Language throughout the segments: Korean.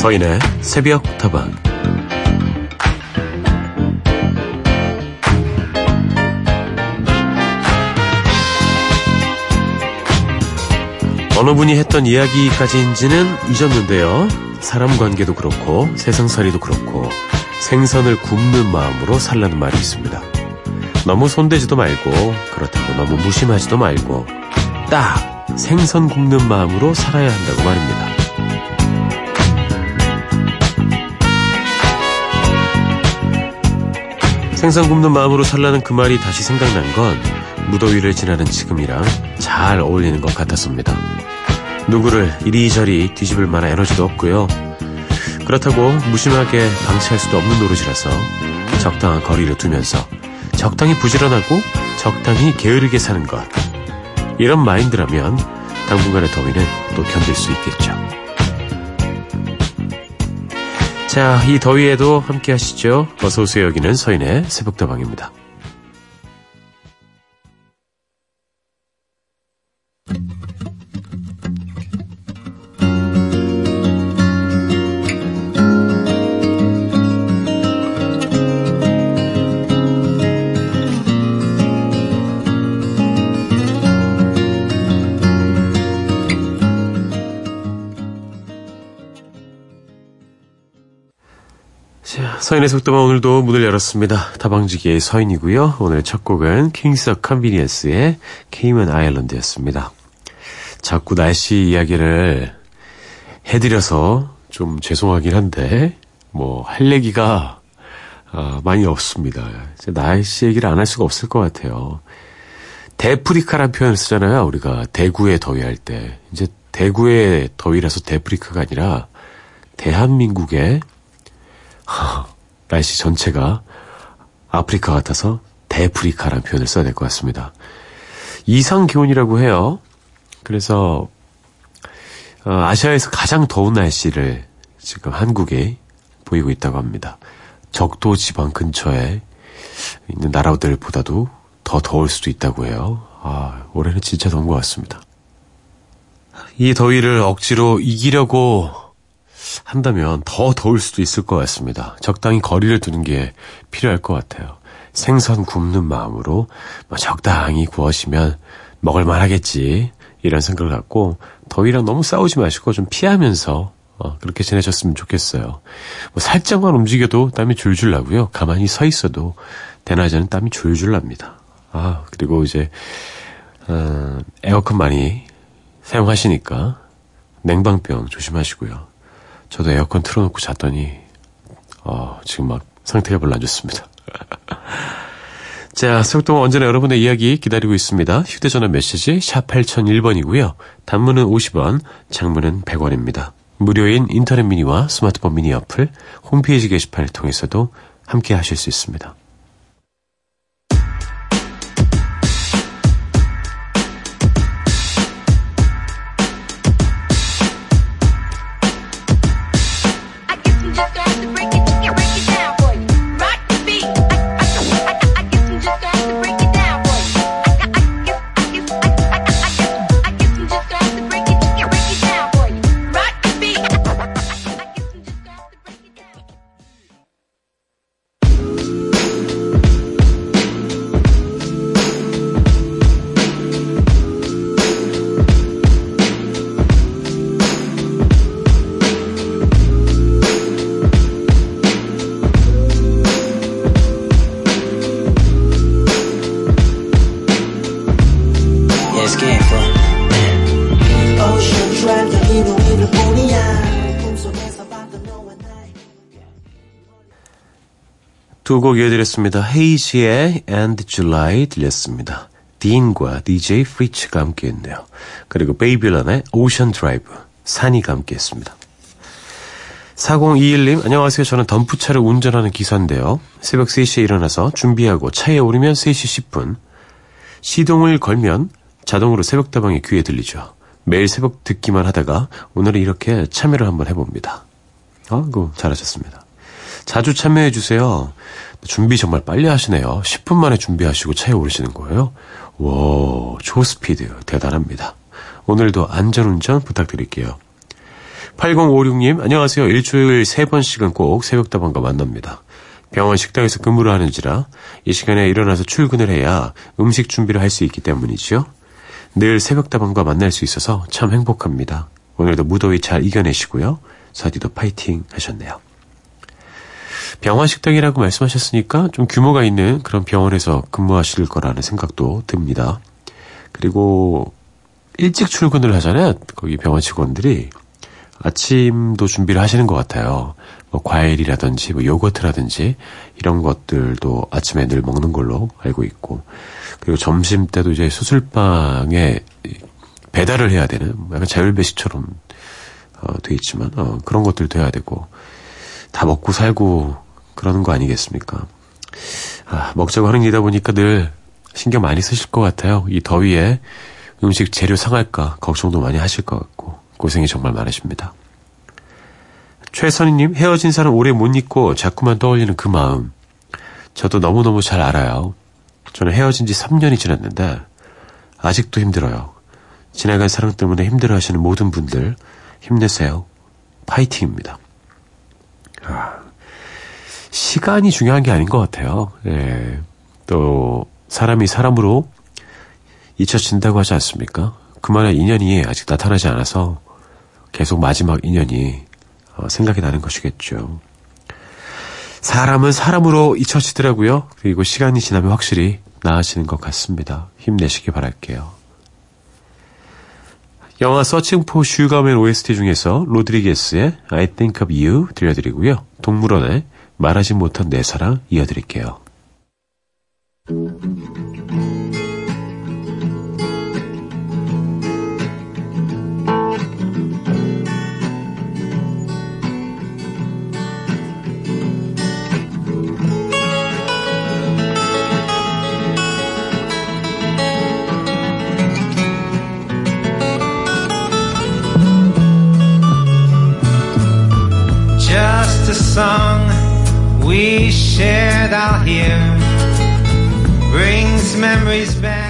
서인의 새벽 다방 어느 분이 했던 이야기까지인지는 잊었는데요. 사람 관계도 그렇고 세상살이도 그렇고 생선을 굽는 마음으로 살라는 말이 있습니다. 너무 손대지도 말고 그렇다고 너무 무심하지도 말고 딱 생선 굽는 마음으로 살아야 한다고 말입니다. 생선 굽는 마음으로 살라는 그 말이 다시 생각난 건 무더위를 지나는 지금이랑 잘 어울리는 것 같았습니다. 누구를 이리저리 뒤집을 만한 에너지도 없고요. 그렇다고 무심하게 방치할 수도 없는 노릇이라서 적당한 거리를 두면서 적당히 부지런하고 적당히 게으르게 사는 것. 이런 마인드라면 당분간의 더위는 또 견딜 수 있겠죠. 자, 이 더위에도 함께 하시죠. 어서오세요. 여기는 서인의 새벽다방입니다. 자, 서인의 속도만 오늘도 문을 열었습니다. 다방지기의 서인이고요. 오늘 첫 곡은 Kings of Convenience의 Cayman Islands였습니다. 자꾸 날씨 이야기를 해드려서 좀 죄송하긴 한데 뭐 할 얘기가 아, 많이 없습니다. 날씨 얘기를 안 할 수가 없을 것 같아요. 대프리카란 표현을 쓰잖아요. 우리가 대구의 더위 할 때. 이제 대구의 더위라서 대프리카가 아니라 대한민국의 날씨 전체가 아프리카 같아서 대프리카라는 표현을 써야 될 것 같습니다. 이상 기온이라고 해요. 그래서 어, 아시아에서 가장 더운 날씨를 지금 한국에 보이고 있다고 합니다. 적도 지방 근처에 있는 나라들보다도 더 더울 수도 있다고 해요. 아, 올해는 진짜 더운 것 같습니다. 이 더위를 억지로 이기려고 한다면 더 더울 수도 있을 것 같습니다. 적당히 거리를 두는 게 필요할 것 같아요. 생선 굽는 마음으로 뭐 적당히 구워시면 먹을만 하겠지. 이런 생각을 갖고 더위랑 너무 싸우지 마시고 좀 피하면서 어, 그렇게 지내셨으면 좋겠어요. 뭐 살짝만 움직여도 땀이 줄줄 나고요. 가만히 서 있어도 대낮에는 땀이 줄줄 납니다. 아 그리고 이제 어, 에어컨 많이 사용하시니까 냉방병 조심하시고요. 저도 에어컨 틀어놓고 잤더니 어, 지금 막 상태가 별로 안 좋습니다. 자, 속동안 언제나 여러분의 이야기 기다리고 있습니다. 휴대전화 메시지 샵 8001번이고요. 단문은 50원, 장문은 100원입니다. 무료인 인터넷 미니와 스마트폰 미니 어플, 홈페이지 게시판을 통해서도 함께 하실 수 있습니다. 두 곡 이어드렸습니다. 헤이즈의 And July 들렸습니다. 딘과 DJ 프리츠가 함께했네요. 그리고 베이빌론의 Ocean Drive, 산이가 함께했습니다. 4021님, 안녕하세요. 저는 덤프차를 운전하는 기사인데요. 새벽 3시에 일어나서 준비하고 차에 오르면 3시 10분. 시동을 걸면 자동으로 새벽다방이 귀에 들리죠. 매일 새벽 듣기만 하다가 오늘은 이렇게 참여를 한번 해봅니다. 아이고, 잘하셨습니다. 자주 참여해주세요. 준비 정말 빨리 하시네요. 10분 만에 준비하시고 차에 오르시는 거예요. 와, 초스피드 대단합니다. 오늘도 안전운전 부탁드릴게요. 8056님, 안녕하세요. 일주일 세 번씩은 꼭 새벽다방과 만납니다. 병원 식당에서 근무를 하는지라 이 시간에 일어나서 출근을 해야 음식 준비를 할 수 있기 때문이지요. 늘 새벽다방과 만날 수 있어서 참 행복합니다. 오늘도 무더위 잘 이겨내시고요. 사디도 파이팅 하셨네요. 병원 식당이라고 말씀하셨으니까 좀 규모가 있는 그런 병원에서 근무하실 거라는 생각도 듭니다. 그리고 일찍 출근을 하잖아요. 거기 병원 직원들이 아침도 준비를 하시는 것 같아요. 뭐 과일이라든지 뭐 요거트라든지 이런 것들도 아침에 늘 먹는 걸로 알고 있고 그리고 점심 때도 이제 수술방에 배달을 해야 되는 뭐 약간 자율배식처럼 어, 돼 있지만 어, 그런 것들도 해야 되고 다 먹고 살고 그러는 거 아니겠습니까? 아, 먹자고 하는 일이다 보니까 늘 신경 많이 쓰실 것 같아요. 이 더위에 음식 재료 상할까 걱정도 많이 하실 것 같고 고생이 정말 많으십니다. 최선희님 헤어진 사람 오래 못 잊고 자꾸만 떠올리는 그 마음 저도 너무너무 잘 알아요. 저는 헤어진 지 3년이 지났는데 아직도 힘들어요. 지나간 사랑 때문에 힘들어하시는 모든 분들 힘내세요. 파이팅입니다. 아, 시간이 중요한 게 아닌 것 같아요. 예. 또 사람이 사람으로 잊혀진다고 하지 않습니까? 그만의 인연이 아직 나타나지 않아서 계속 마지막 인연이 어, 생각이 나는 것이겠죠. 사람은 사람으로 잊혀지더라고요. 그리고 시간이 지나면 확실히 나아지는 것 같습니다. 힘내시기 바랄게요. 영화 Searching for Sugar Man OST 중에서 로드리게스의 I Think of You 들려드리고요. 동물원의 말하지 못한 내 사랑 이어드릴게요. Song we shared out here brings memories back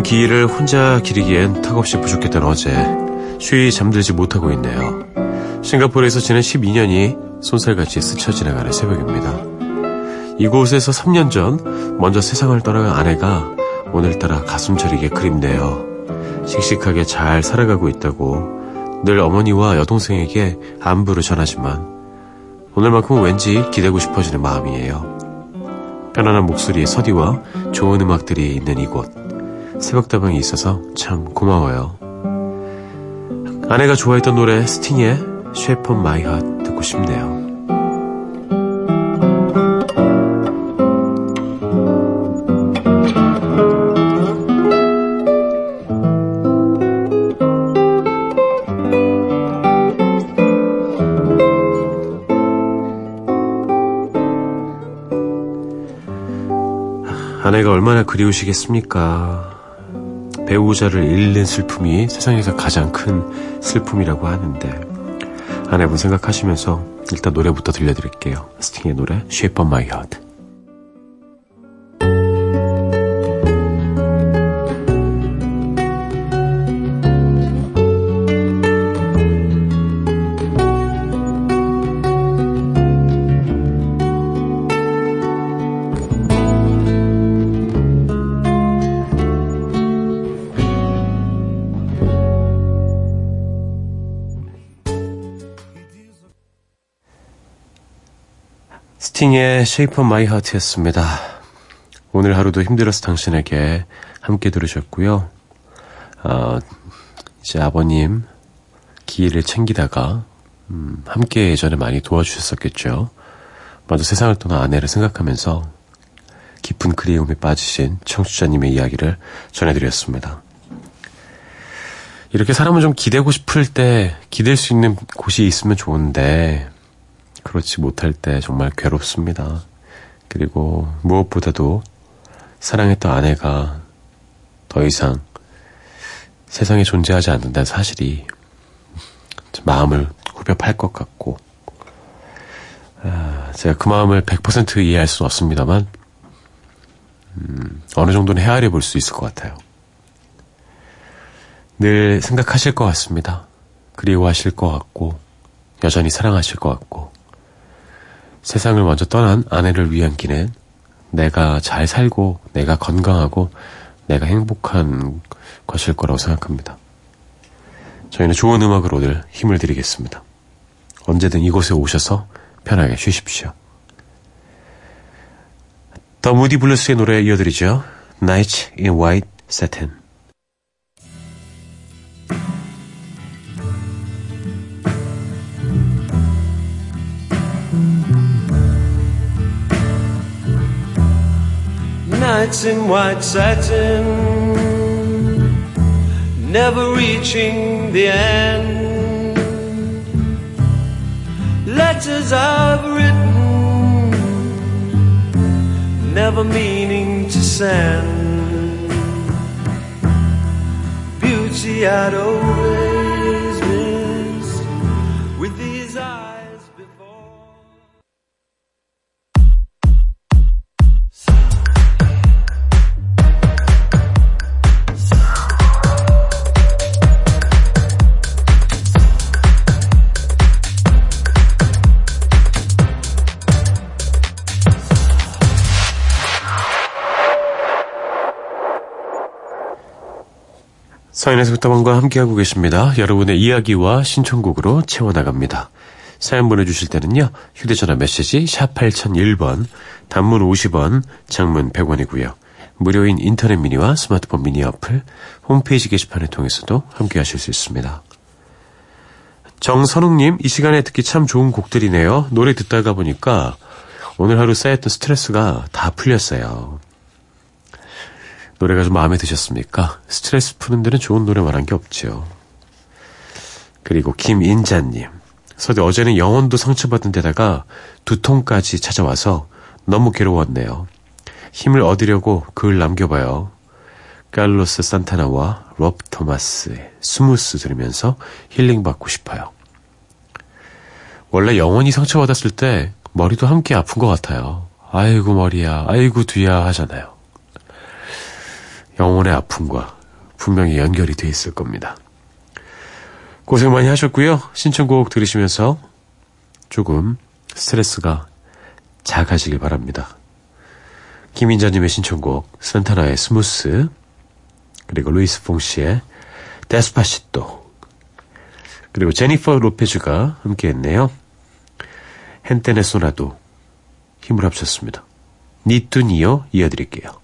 아버님 기일을 혼자 기리기엔 턱없이 부족했던 어제 쉬이 잠들지 못하고 있네요. 싱가포르에서 지난 12년이 손살같이 스쳐 지나가는 새벽입니다. 이곳에서 3년 전 먼저 세상을 떠나간 아내가 오늘따라 가슴 저리게 그립네요. 씩씩하게 잘 살아가고 있다고 늘 어머니와 여동생에게 안부를 전하지만 오늘만큼은 왠지 기대고 싶어지는 마음이에요. 편안한 목소리의 서디와 좋은 음악들이 있는 이곳. 새벽다방이 있어서 참 고마워요. 아내가 좋아했던 노래 스팅의 of My Heart 듣고 싶네요. 아내가 얼마나 그리우시겠습니까? 배우자를 잃는 슬픔이 세상에서 가장 큰 슬픔이라고 하는데 아내분 생각하시면서 일단 노래부터 들려드릴게요. 스팅의 노래 Shape of My Heart. 스팅의 Shape of My Heart였습니다. 오늘 하루도 힘들어서 당신에게 함께 들으셨고요. 어, 이제 아버님 기회를 챙기다가 음, 함께 예전에 많이 도와주셨었겠죠. 먼저 세상을 떠난 아내를 생각하면서 깊은 그리움에 빠지신 청취자님의 이야기를 전해드렸습니다. 이렇게 사람은 좀 기대고 싶을 때 기댈 수 있는 곳이 있으면 좋은데 그렇지 못할 때 정말 괴롭습니다. 그리고 무엇보다도 사랑했던 아내가 더 이상 세상에 존재하지 않는다는 사실이 마음을 후벼 팔것 같고 아, 제가 그 마음을 100% 이해할 수는 없습니다만 음, 어느 정도는 헤아려 볼 수 있을 것 같아요. 늘 생각하실 것 같습니다. 그리워하실 것 같고 여전히 사랑하실 것 같고 세상을 먼저 떠난 아내를 위한 길은 내가 잘 살고 내가 건강하고 내가 행복한 것일 거라고 생각합니다. 저희는 좋은 음악으로 늘 힘을 드리겠습니다. 언제든 이곳에 오셔서 편하게 쉬십시오. 더 무디 블루스의 노래 이어드리죠. Night in White Satin. Nights in white satin, never reaching the end. Letters I've written, never meaning to send. Beauty I'd always 서인에서 부터방과 함께하고 계십니다. 여러분의 이야기와 신청곡으로 채워나갑니다. 사연 보내주실 때는요. 휴대전화 메시지 샵 8001번, 단문 50원, 장문 100원이고요. 무료인 인터넷 미니와 스마트폰 미니 어플, 홈페이지 게시판을 통해서도 함께하실 수 있습니다. 정선웅님, 이 시간에 듣기 참 좋은 곡들이네요. 노래 듣다가 보니까 오늘 하루 쌓였던 스트레스가 다 풀렸어요. 노래가 좀 마음에 드셨습니까? 스트레스 푸는 데는 좋은 노래만한 게 없죠. 그리고 김인자님. 서디 어제는 영혼도 상처받은 데다가 두통까지 찾아와서 너무 괴로웠네요. 힘을 얻으려고 글 남겨봐요. 칼로스 산타나와 롭 토마스의 Smooth 들으면서 힐링받고 싶어요. 원래 영혼이 상처받았을 때 머리도 함께 아픈 것 같아요. 아이고 머리야, 아이고 두야 하잖아요. 영혼의 아픔과 분명히 연결이 돼 있을 겁니다. 고생 많이 하셨고요. 신청곡 들으시면서 조금 스트레스가 작아지길 바랍니다. 김인자님의 신청곡 산타나의 Smooth 그리고 루이스 폰시의 Despacito 그리고 제니퍼 로페즈가 함께했네요. 헨테 데 소나도 힘을 합쳤습니다. 니뚜니어 이어드릴게요.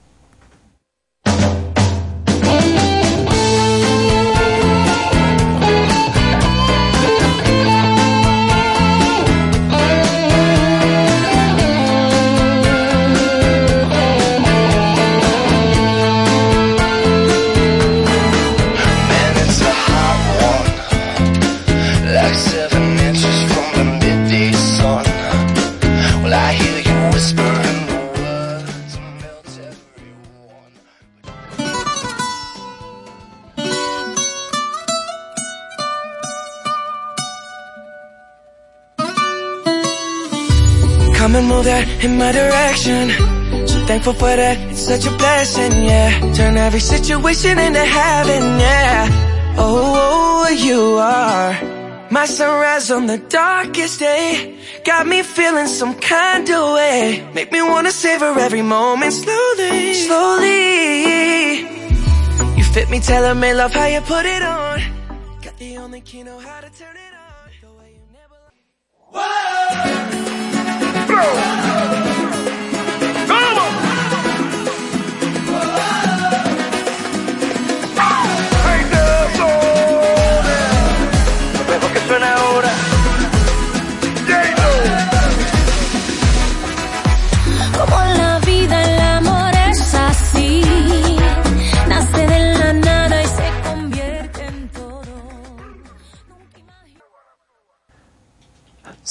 So thankful for that, it's such a blessing, yeah. Turn every situation into heaven, yeah. Oh, oh you are my sunrise on the darkest day. Got me feeling some kind of way. Make me wanna savor every moment slowly, slowly. You fit me, tailor me, love how you put it on. Got the only key, know how to turn it on. Way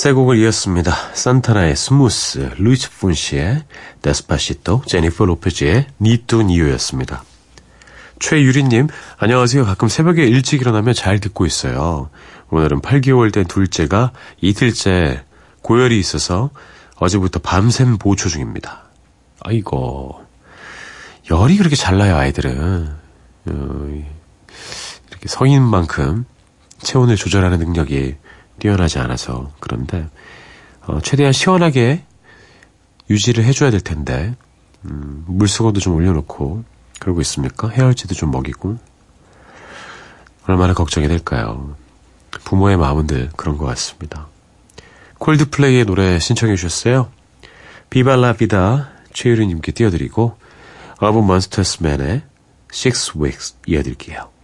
세 곡을 이었습니다. 산타나의 Smooth, 루이스 폰시의 Despacito, 제니퍼 로페즈의 Ni Tú Ni Yo였습니다. 최유리님, 안녕하세요. 가끔 새벽에 일찍 일어나면 잘 듣고 있어요. 오늘은 8개월 된 둘째가 이틀째 고열이 있어서 어제부터 밤샘 보초 중입니다. 아이고, 열이 그렇게 잘 나요, 아이들은. 어, 이렇게 성인만큼 체온을 조절하는 능력이 뛰어나지 않아서 그런데 어, 최대한 시원하게 유지를 해줘야 될 텐데 음, 물수건도 좀 올려놓고 그러고 있습니까? 헤어지도 좀 먹이고 얼마나 걱정이 될까요? 부모의 마음은 늘 그런 것 같습니다. 콜드플레이의 노래 신청해 주셨어요. 비발라비다 최유리님께 띄워드리고 어브 몬스터스맨의 Six Weeks 이어드릴게요.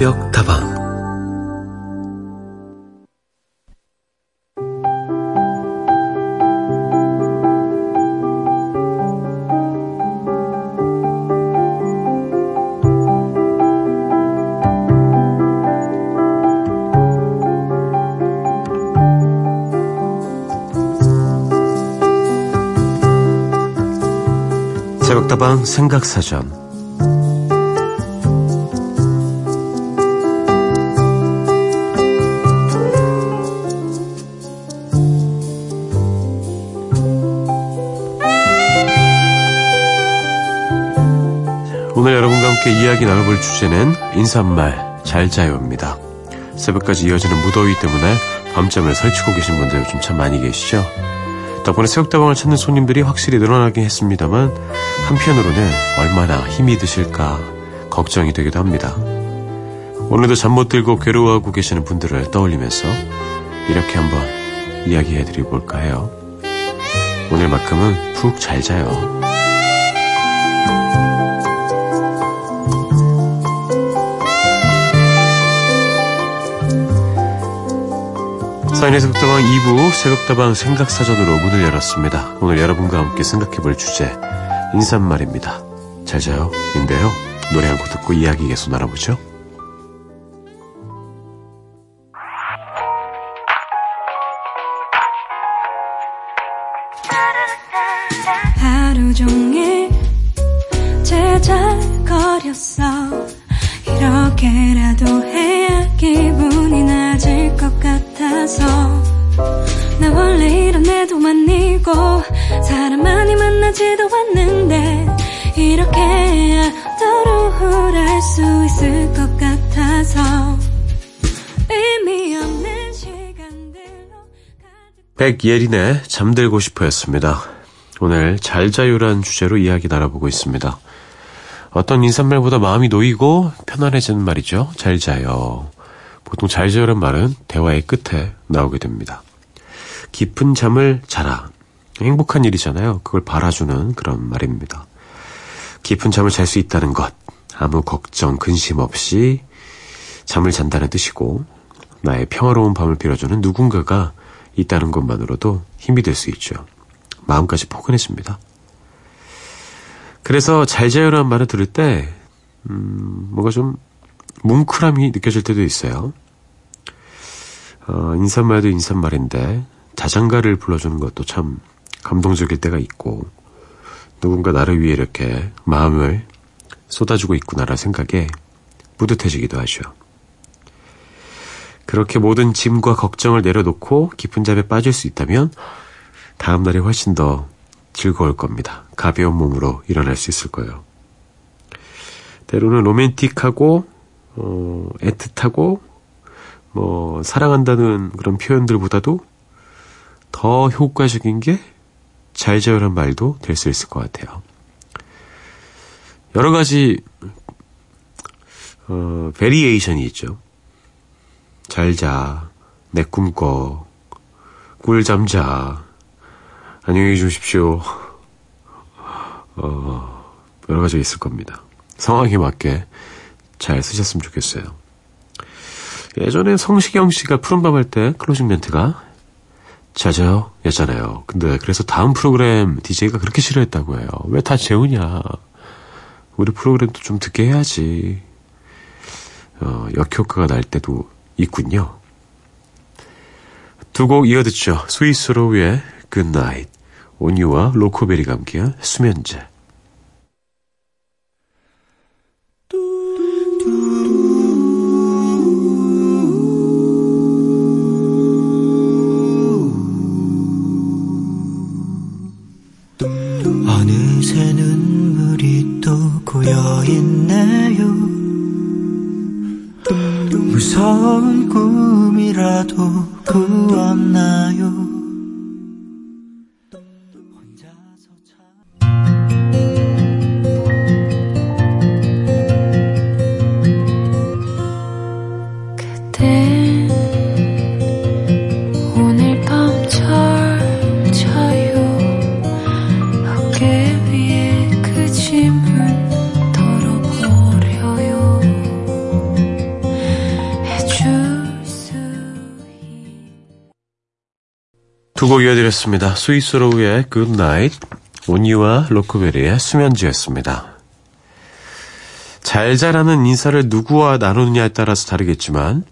새벽 다방. 새벽 다방 생각사전 함께 이야기 나눠볼 주제는 인사말 잘 자요입니다. 새벽까지 이어지는 무더위 때문에 밤잠을 설치고 계신 분들 요즘 참 많이 계시죠? 덕분에 새벽다방을 찾는 손님들이 확실히 늘어나긴 했습니다만 한편으로는 얼마나 힘이 드실까 걱정이 되기도 합니다. 오늘도 잠 못 들고 괴로워하고 계시는 분들을 떠올리면서 이렇게 한번 이야기해드려 볼까 해요. 오늘만큼은 푹 잘 자요. 사인의 새벽다방 2부 새벽다방 생각사전으로 문을 열었습니다. 오늘 여러분과 함께 생각해볼 주제 인사말입니다. 잘 자요 인데요. 노래 한 곡 듣고 이야기 계속 나눠보죠. 하루 종일 제잘거렸어 이렇게라도 해 원래 이런 애도 아니고 사람 많이 만나지도 않는데 이렇게 더 우울할 수 있을 것 같아서 의미 없는 시간들로 백예린의 잠들고 싶어였습니다. 오늘 잘 자요란 주제로 이야기 나눠보고 있습니다. 어떤 인사말보다 마음이 놓이고 편안해지는 말이죠. 잘 자요. 보통 잘 자요란 말은 대화의 끝에 나오게 됩니다. 깊은 잠을 자라. 행복한 일이잖아요. 그걸 바라주는 그런 말입니다. 깊은 잠을 잘 수 있다는 것, 아무 걱정, 근심 없이 잠을 잔다는 뜻이고, 나의 평화로운 밤을 빌어주는 누군가가 있다는 것만으로도 힘이 될 수 있죠. 마음까지 포근해집니다. 그래서 잘 자요라는 말을 들을 때, 음, 뭔가 좀 뭉클함이 느껴질 때도 있어요. 어, 인사말도 인사말인데, 자장가를 불러주는 것도 참 감동적일 때가 있고, 누군가 나를 위해 이렇게 마음을 쏟아주고 있구나라는 생각에 뿌듯해지기도 하죠. 그렇게 모든 짐과 걱정을 내려놓고 깊은 잠에 빠질 수 있다면 다음 날이 훨씬 더 즐거울 겁니다. 가벼운 몸으로 일어날 수 있을 거예요. 때로는 로맨틱하고 어, 애틋하고 뭐 사랑한다는 그런 표현들보다도 더 효과적인 게 잘 자요란 말도 될 수 있을 것 같아요. 여러 가지 어, variation이 있죠. 잘 자, 내 꿈꿔, 꿀잠 자, 안녕히 주십시오. 어, 여러 가지가 있을 겁니다. 상황에 맞게 잘 쓰셨으면 좋겠어요. 예전에 성시경 씨가 푸른밤 할 때 클로징 멘트가 자자요 였잖아요. 근데 그래서 다음 프로그램 DJ가 그렇게 싫어했다고 해요. 왜 다 재우냐. 우리 프로그램도 좀 듣게 해야지. 어, 역효과가 날 때도 있군요. 두 곡 이어 듣죠. 스위스로우의 Good Night, 온유와 로코베리가 함께한 수면제. 무서운 꿈이라도 꾸었나요 두곡 이어드렸습니다. 스위스로우의 Night, 온유와 로코베리의 수면제였습니다. 잘 자라는 인사를 누구와 나누느냐에 따라서 다르겠지만,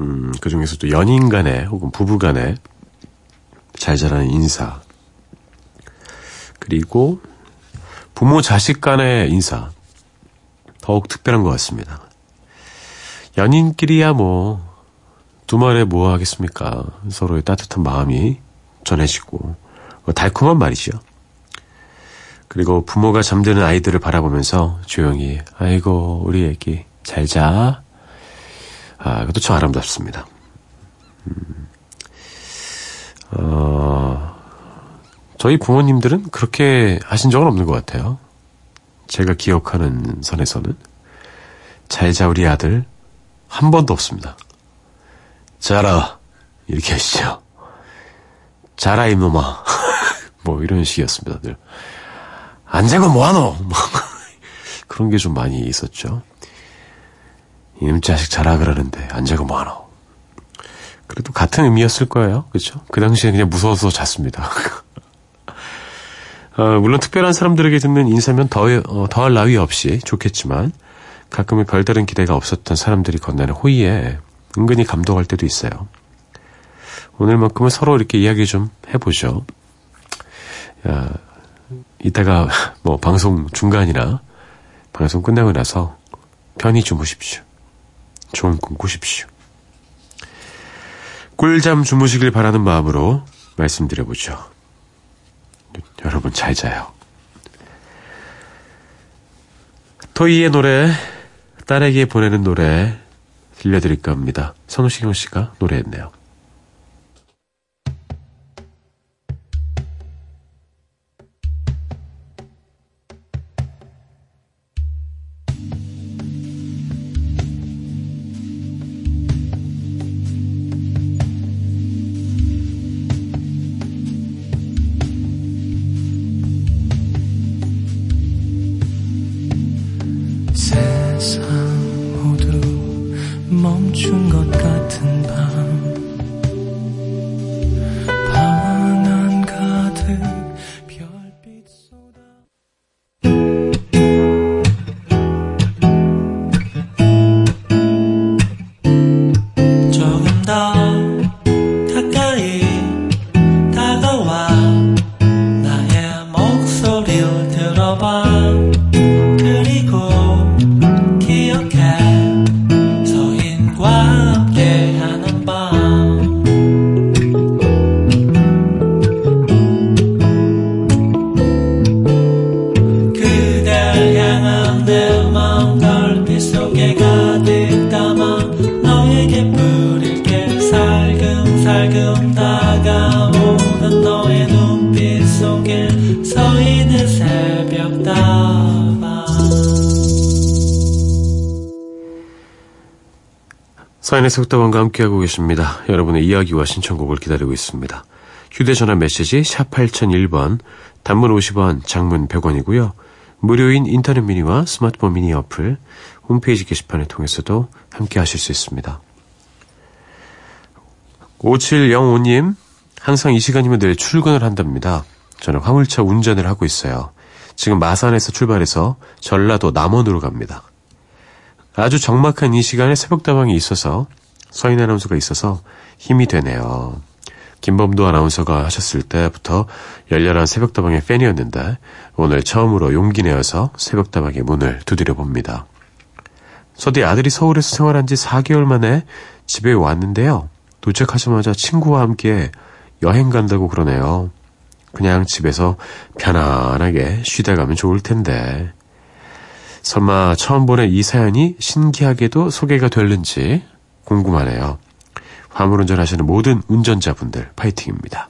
음, 그 중에서도 연인 간에 혹은 부부 간에 잘 자라는 인사, 그리고 부모 자식 간의 인사, 더욱 특별한 것 같습니다. 연인끼리야 뭐, 두 말에 뭐 하겠습니까? 서로의 따뜻한 마음이 전해지고, 뭐 달콤한 말이죠. 그리고 부모가 잠드는 아이들을 바라보면서 조용히, 아이고, 우리 애기, 잘 자. 아, 그것도 참 아름답습니다. 음, 어, 저희 부모님들은 그렇게 하신 적은 없는 것 같아요. 제가 기억하는 선에서는. 잘 자, 우리 아들. 한 번도 없습니다. 자라. 이렇게 하시죠. 자라, 이놈아. 뭐, 이런 식이었습니다, 늘. 안 자고 뭐하노? 뭐, 그런 게 좀 많이 있었죠. 이놈 자식 자라 그러는데, 안 자고 뭐하노? 그래도 같은 의미였을 거예요. 그렇죠? 그 당시에 그냥 무서워서 잤습니다. 어, 물론 특별한 사람들에게 듣는 인사면 더, 어, 더할 나위 없이 좋겠지만, 가끔은 별다른 기대가 없었던 사람들이 건네는 호의에 은근히 감동할 때도 있어요. 오늘만큼은 서로 이렇게 이야기 좀 해보죠. 야, 이따가 뭐 방송 중간이나 방송 끝나고 나서 편히 주무십시오. 좋은 꿈 꾸십시오. 꿀잠 주무시길 바라는 마음으로 말씀드려보죠. 여러분 잘 자요. 토이의 노래, 딸에게 보내는 노래 들려드릴까 합니다. 선우시경 씨가 노래했네요. 사인의 속다방과 함께하고 계십니다. 여러분의 이야기와 신청곡을 기다리고 있습니다. 휴대전화 메시지 샵 8001번, 단문 50원, 장문 100원이고요. 무료인 인터넷 미니와 스마트폰 미니 어플, 홈페이지 게시판을 통해서도 함께 하실 수 있습니다. 5705님, 항상 이 시간이면 늘 출근을 한답니다. 저는 화물차 운전을 하고 있어요. 지금 마산에서 출발해서 전라도 남원으로 갑니다. 아주 적막한 이 시간에 새벽다방이 있어서 서인 아나운서가 있어서 힘이 되네요. 김범도 아나운서가 하셨을 때부터 열렬한 새벽다방의 팬이었는데 오늘 처음으로 용기 내어서 새벽다방의 문을 두드려 봅니다. 저도 아들이 서울에서 생활한 지 4개월 만에 집에 왔는데요. 도착하자마자 친구와 함께 여행 간다고 그러네요. 그냥 집에서 편안하게 쉬다 가면 좋을 텐데. 설마 처음 보낸 이 사연이 신기하게도 소개가 될는지 궁금하네요. 화물운전 하시는 모든 운전자분들 파이팅입니다.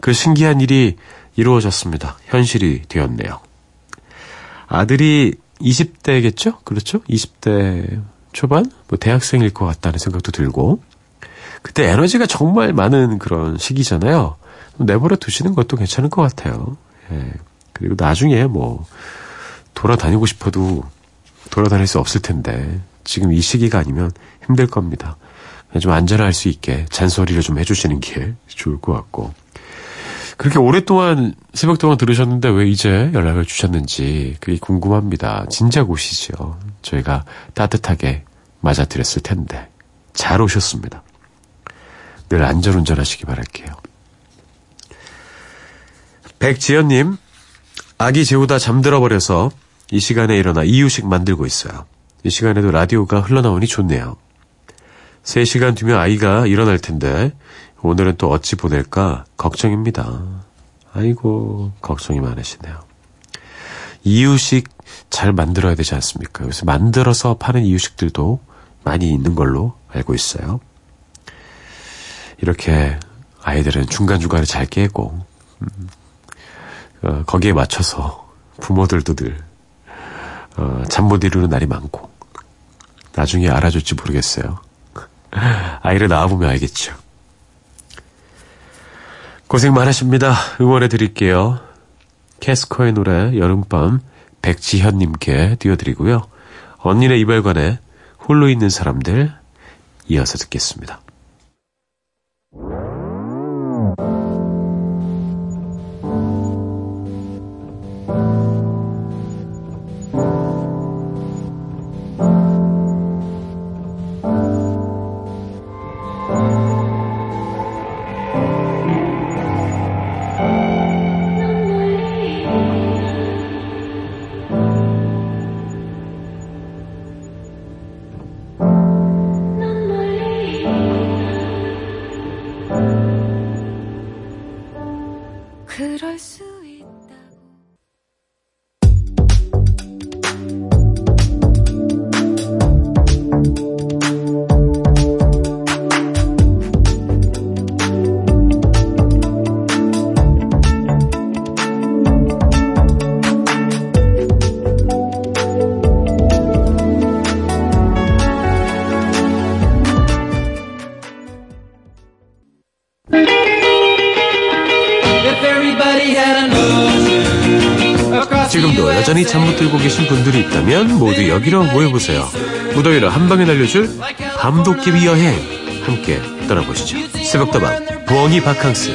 그 신기한 일이 이루어졌습니다. 현실이 되었네요. 아들이 20대겠죠? 그렇죠? 20대 초반? 뭐 대학생일 것 같다는 생각도 들고 그때 에너지가 정말 많은 그런 시기잖아요. 내버려 두시는 것도 괜찮을 것 같아요. 예. 그리고 나중에 뭐 돌아다니고 싶어도 돌아다닐 수 없을 텐데 지금 이 시기가 아니면 힘들 겁니다. 좀 안전할 수 있게 잔소리를 좀 해주시는 게 좋을 것 같고 그렇게 오랫동안 새벽 동안 들으셨는데 왜 이제 연락을 주셨는지 그게 궁금합니다. 진작 오시죠. 저희가 따뜻하게 맞아드렸을 텐데 잘 오셨습니다. 늘 안전운전 하시기 바랄게요. 백지연님, 아기 재우다 잠들어 버려서 이 시간에 일어나 이유식 만들고 있어요. 이 시간에도 라디오가 흘러나오니 좋네요. 3시간 뒤면 아이가 일어날 텐데 오늘은 또 어찌 보낼까 걱정입니다. 아이고 걱정이 많으시네요. 이유식 잘 만들어야 되지 않습니까? 요새 만들어서 파는 이유식들도 많이 있는 걸로 알고 있어요. 이렇게 아이들은 중간중간에 잘 깨고 음, 어, 거기에 맞춰서 부모들도 늘 어, 잠못 이루는 날이 많고 나중에 알아줄지 모르겠어요. 아이를 낳아보면 알겠죠. 고생 많으십니다. 응원해 드릴게요. 캐스커의 노래 여름밤 백지현님께 띄워드리고요. 언니네 이별관에 홀로 있는 사람들 이어서 듣겠습니다. 여기로 모여보세요. 무더위를 한 방에 날려줄 밤도깨비 여행 함께 떠나보시죠. 새벽다방 부엉이 바캉스.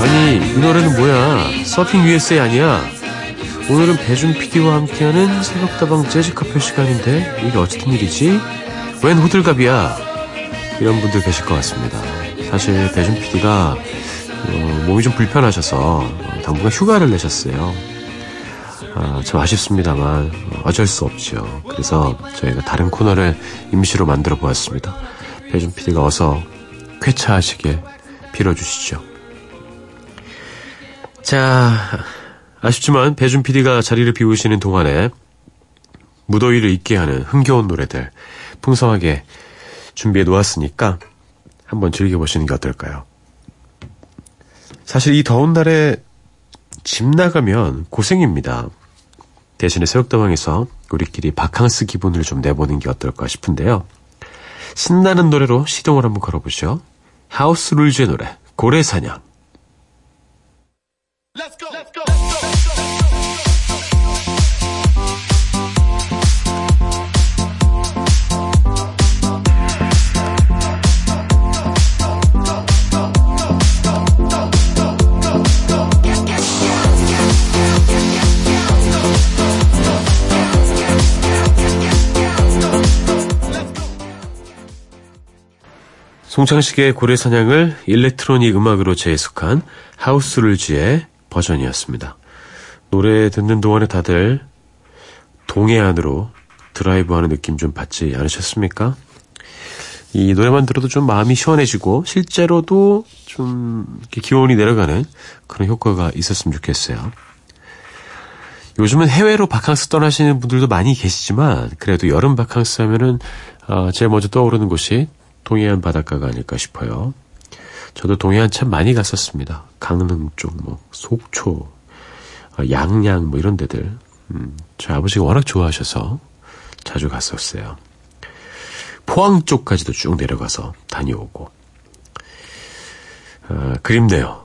아니 이 노래는 뭐야 서핑 USA 아니야 오늘은 배준 PD와 함께하는 새벽다방 재즈 카페 시간인데 이게 어쨌든 일이지? 웬 호들갑이야? 이런 분들 계실 것 같습니다. 사실 배준 PD가 어, 몸이 좀 불편하셔서 어, 당분간 휴가를 내셨어요. 아, 참 아쉽습니다만 어, 어쩔 수 없죠. 그래서 저희가 다른 코너를 임시로 만들어 보았습니다. 배준 PD가 어서 쾌차하시게 빌어주시죠. 자, 아쉽지만 배준 PD가 자리를 비우시는 동안에 무더위를 잊게 하는 흥겨운 노래들 풍성하게 준비해 놓았으니까 한번 즐겨보시는 게 어떨까요? 사실 이 더운 날에 집 나가면 고생입니다. 대신에 새벽다방에서 우리끼리 바캉스 기분을 좀 내보는 게 어떨까 싶은데요. 신나는 노래로 시동을 한번 걸어보죠. 하우스 룰즈의 노래 고래사냥 송창식의 고래 사냥을 일렉트로닉 음악으로 재해석한 하우스룰즈의 버전이었습니다. 노래 듣는 동안에 다들 동해안으로 드라이브하는 느낌 좀 받지 않으셨습니까? 이 노래만 들어도 좀 마음이 시원해지고 실제로도 좀 기온이 내려가는 그런 효과가 있었으면 좋겠어요. 요즘은 해외로 바캉스 떠나시는 분들도 많이 계시지만 그래도 여름 바캉스 하면은 어, 제일 먼저 떠오르는 곳이 동해안 바닷가가 아닐까 싶어요. 저도 동해안 참 많이 갔었습니다. 강릉 쪽, 뭐 속초, 어, 양양 뭐 이런 데들. 음, 저희 아버지가 워낙 좋아하셔서 자주 갔었어요. 포항 쪽까지도 쭉 내려가서 다녀오고. 아, 그립네요.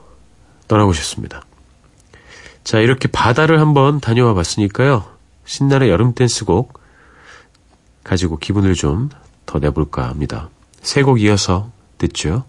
떠나고 싶습니다. 자, 이렇게 바다를 한번 다녀와 봤으니까요. 신나는 여름 댄스곡 가지고 기분을 좀 더 내볼까 합니다. 세 곡 이어서 듣죠.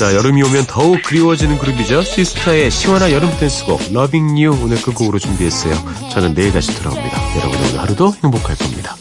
끝곡입니다. 여름이 오면 더욱 그리워지는 그룹이죠. 시스타의 시원한 여름 댄스곡 Loving You 오늘 끝곡으로 준비했어요. 저는 내일 다시 돌아옵니다. 여러분 오늘 하루도 행복할 겁니다.